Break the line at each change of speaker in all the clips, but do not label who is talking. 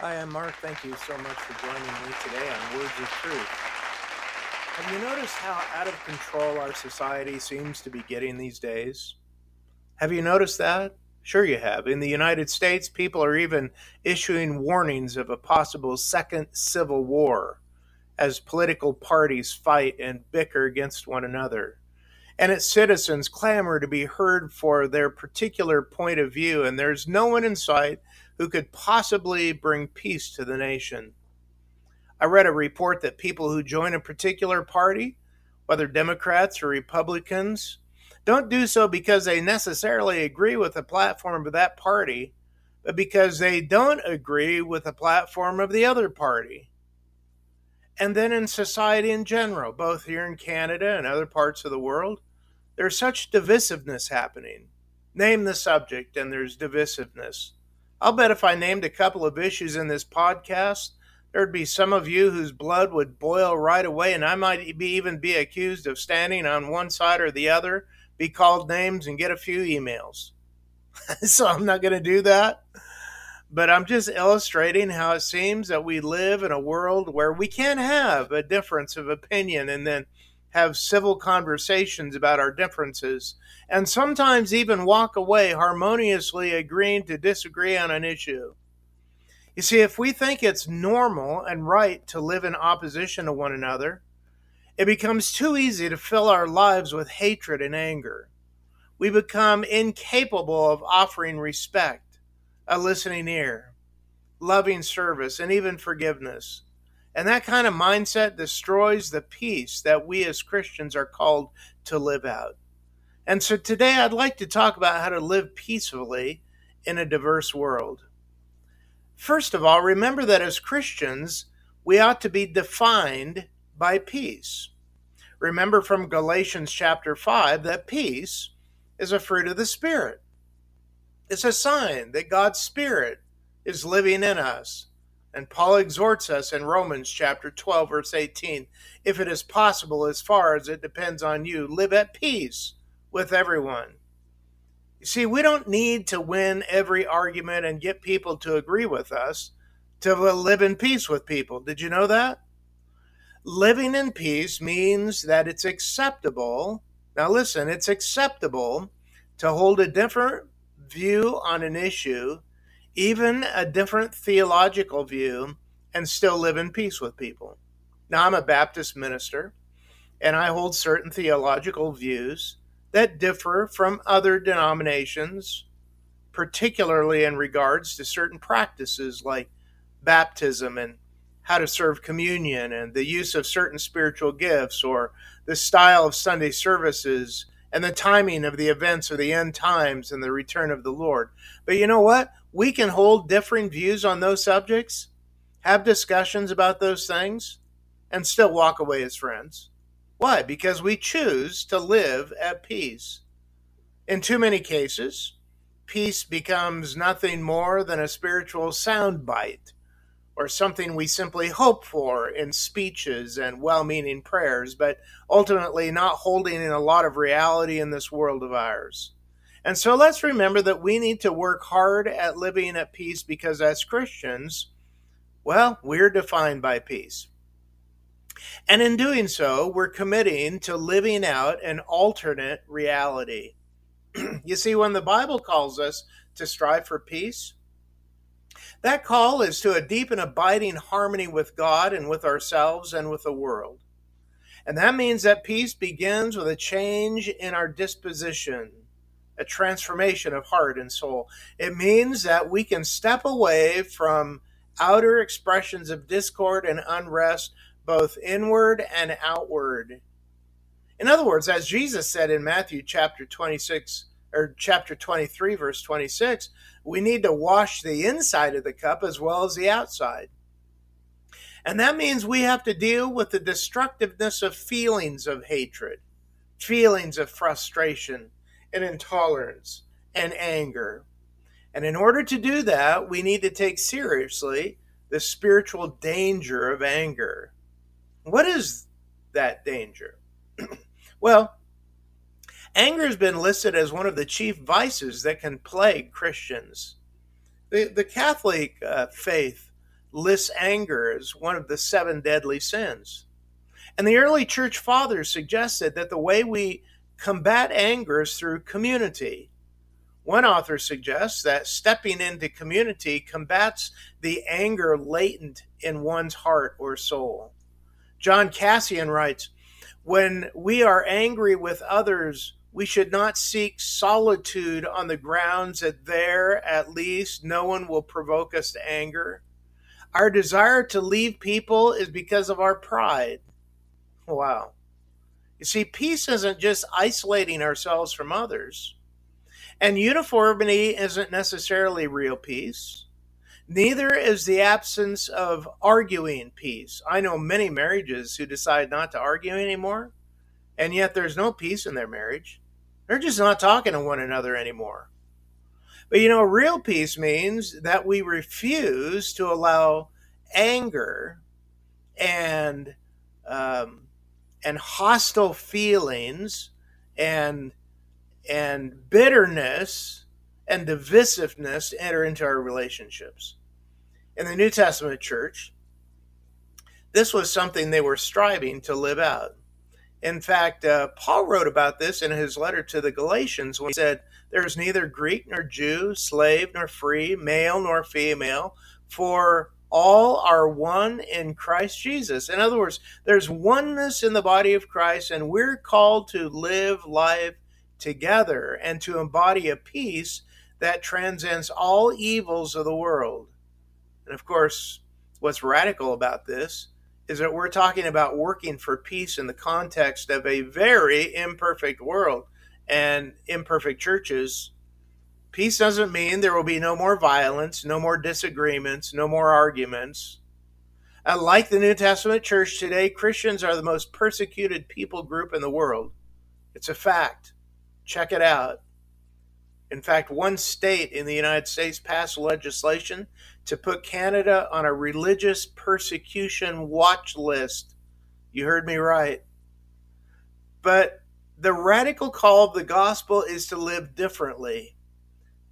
Hi, I'm Mark. Thank you so much for joining me today on Words of Truth. Have you noticed how out of control our society seems to be getting these days? Have you noticed that? Sure, you have. In the United States, people are even issuing warnings of a possible second civil war as political parties fight and bicker against one another. And its citizens clamor to be heard for their particular point of view, and there's no one in sight who could possibly bring peace to the nation. I read a report that people who join a particular party, whether Democrats or Republicans, don't do so because they necessarily agree with the platform of that party, but because they don't agree with the platform of the other party. And then in society in general, both here in Canada and other parts of the world, there's such divisiveness happening. Name the subject, and there's divisiveness. I'll bet if I named a couple of issues in this podcast, there'd be some of you whose blood would boil right away, and I might be even be accused of standing on one side or the other, be called names, and get a few emails. so I'm not going to do that. But I'm just illustrating how it seems that we live in a world where we can't have a difference of opinion and then have civil conversations about our differences, and sometimes even walk away harmoniously agreeing to disagree on an issue. You see, if we think it's normal and right to live in opposition to one another, it becomes too easy to fill our lives with hatred and anger. We become incapable of offering respect, a listening ear, loving service, and even forgiveness. And that kind of mindset destroys the peace that we as Christians are called to live out. And so today I'd like to talk about how to live peacefully in a diverse world. First of all, remember that as Christians, we ought to be defined by peace. Remember from Galatians chapter 5 that peace is a fruit of the Spirit. It's a sign that God's Spirit is living in us and Paul exhorts us in Romans chapter 12, verse 18 if it is possible, as far as it depends on you, live at peace with everyone. You see, we don't need to win every argument and get people to agree with us to live in peace with people. Did you know that? Living in peace means that it's acceptable. Now, listen, it's acceptable to hold a different view on an issue even a different theological view, and still live in peace with people. Now, I'm a Baptist minister, and I hold certain theological views that differ from other denominations, particularly in regards to certain practices like baptism and how to serve communion and the use of certain spiritual gifts or the style of Sunday services and the timing of the events of the end times and the return of the Lord. But you know what? We can hold differing views on those subjects, have discussions about those things, and still walk away as friends. Why? Because we choose to live at peace. In too many cases, peace becomes nothing more than a spiritual soundbite or something we simply hope for in speeches and well meaning prayers, but ultimately not holding in a lot of reality in this world of ours. And so let's remember that we need to work hard at living at peace because as Christians, well, we're defined by peace. And in doing so, we're committing to living out an alternate reality. you see, when the Bible calls us to strive for peace, that call is to a deep and abiding harmony with God and with ourselves and with the world. And that means that peace begins with a change in our disposition, a transformation of heart and soul. It means that we can step away from outer expressions of discord and unrest, both inward and outward. In other words, as Jesus said in Matthew chapter 26, or chapter 23, verse 26, we need to wash the inside of the cup as well as the outside. And that means we have to deal with the destructiveness of feelings of hatred, feelings of frustration and intolerance and anger. And in order to do that, we need to take seriously the spiritual danger of anger. What is that danger? well, Anger has been listed as one of the chief vices that can plague Christians. The, the Catholic uh, faith lists anger as one of the seven deadly sins. And the early church fathers suggested that the way we combat anger through community. One author suggests that stepping into community combats the anger latent in one's heart or soul. John Cassian writes When we are angry with others, we should not seek solitude on the grounds that there, at least, no one will provoke us to anger. Our desire to leave people is because of our pride. Wow. You see, peace isn't just isolating ourselves from others, and uniformity isn't necessarily real peace. Neither is the absence of arguing peace. I know many marriages who decide not to argue anymore, and yet there's no peace in their marriage. They're just not talking to one another anymore. But you know, real peace means that we refuse to allow anger and um, and hostile feelings and and bitterness and divisiveness enter into our relationships. In the New Testament church, this was something they were striving to live out. In fact, uh, Paul wrote about this in his letter to the Galatians when he said, There is neither Greek nor Jew, slave nor free, male nor female, for all are one in Christ Jesus. In other words, there's oneness in the body of Christ, and we're called to live life together and to embody a peace that transcends all evils of the world. And of course, what's radical about this is that we're talking about working for peace in the context of a very imperfect world and imperfect churches Peace doesn't mean there will be no more violence, no more disagreements, no more arguments. And like the New Testament church today, Christians are the most persecuted people group in the world. It's a fact. Check it out. In fact, one state in the United States passed legislation to put Canada on a religious persecution watch list. You heard me right. But the radical call of the gospel is to live differently.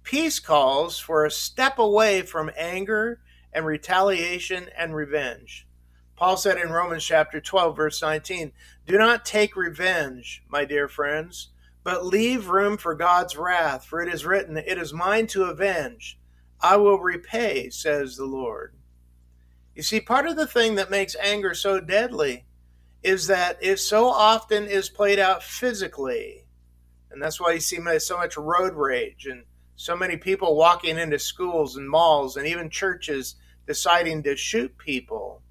Peace calls for a step away from anger and retaliation and revenge. Paul said in Romans chapter 12, verse 19, Do not take revenge, my dear friends, but leave room for God's wrath, for it is written, It is mine to avenge. I will repay, says the Lord. You see, part of the thing that makes anger so deadly is that it so often is played out physically. And that's why you see so much road rage and so many people walking into schools and malls and even churches deciding to shoot people.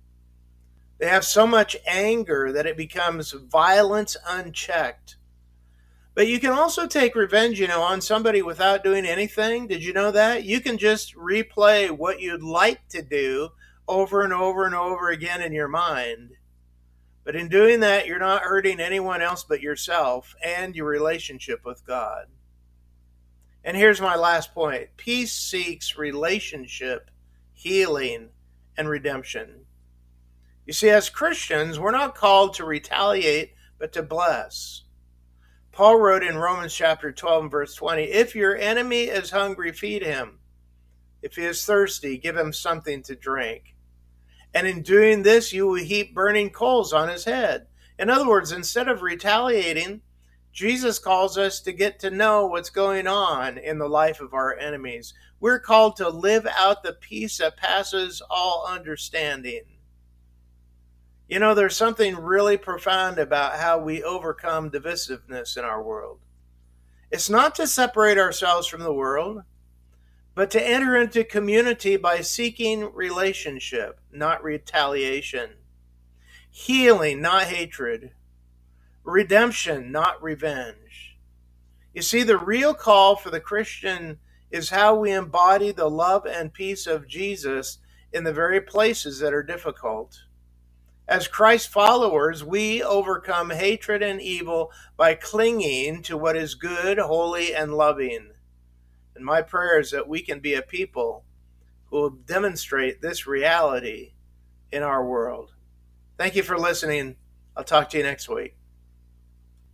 They have so much anger that it becomes violence unchecked. But you can also take revenge, you know, on somebody without doing anything. Did you know that? You can just replay what you'd like to do over and over and over again in your mind. But in doing that, you're not hurting anyone else but yourself and your relationship with God. And here's my last point peace seeks relationship, healing, and redemption. You see, as Christians, we're not called to retaliate, but to bless. Paul wrote in Romans chapter 12 and verse 20 If your enemy is hungry, feed him. If he is thirsty, give him something to drink. And in doing this, you will heap burning coals on his head. In other words, instead of retaliating, Jesus calls us to get to know what's going on in the life of our enemies. We're called to live out the peace that passes all understanding. You know, there's something really profound about how we overcome divisiveness in our world. It's not to separate ourselves from the world, but to enter into community by seeking relationship, not retaliation, healing, not hatred redemption, not revenge. You see, the real call for the Christian is how we embody the love and peace of Jesus in the very places that are difficult. As Christ followers, we overcome hatred and evil by clinging to what is good, holy, and loving. And my prayer is that we can be a people who will demonstrate this reality in our world. Thank you for listening. I'll talk to you next week.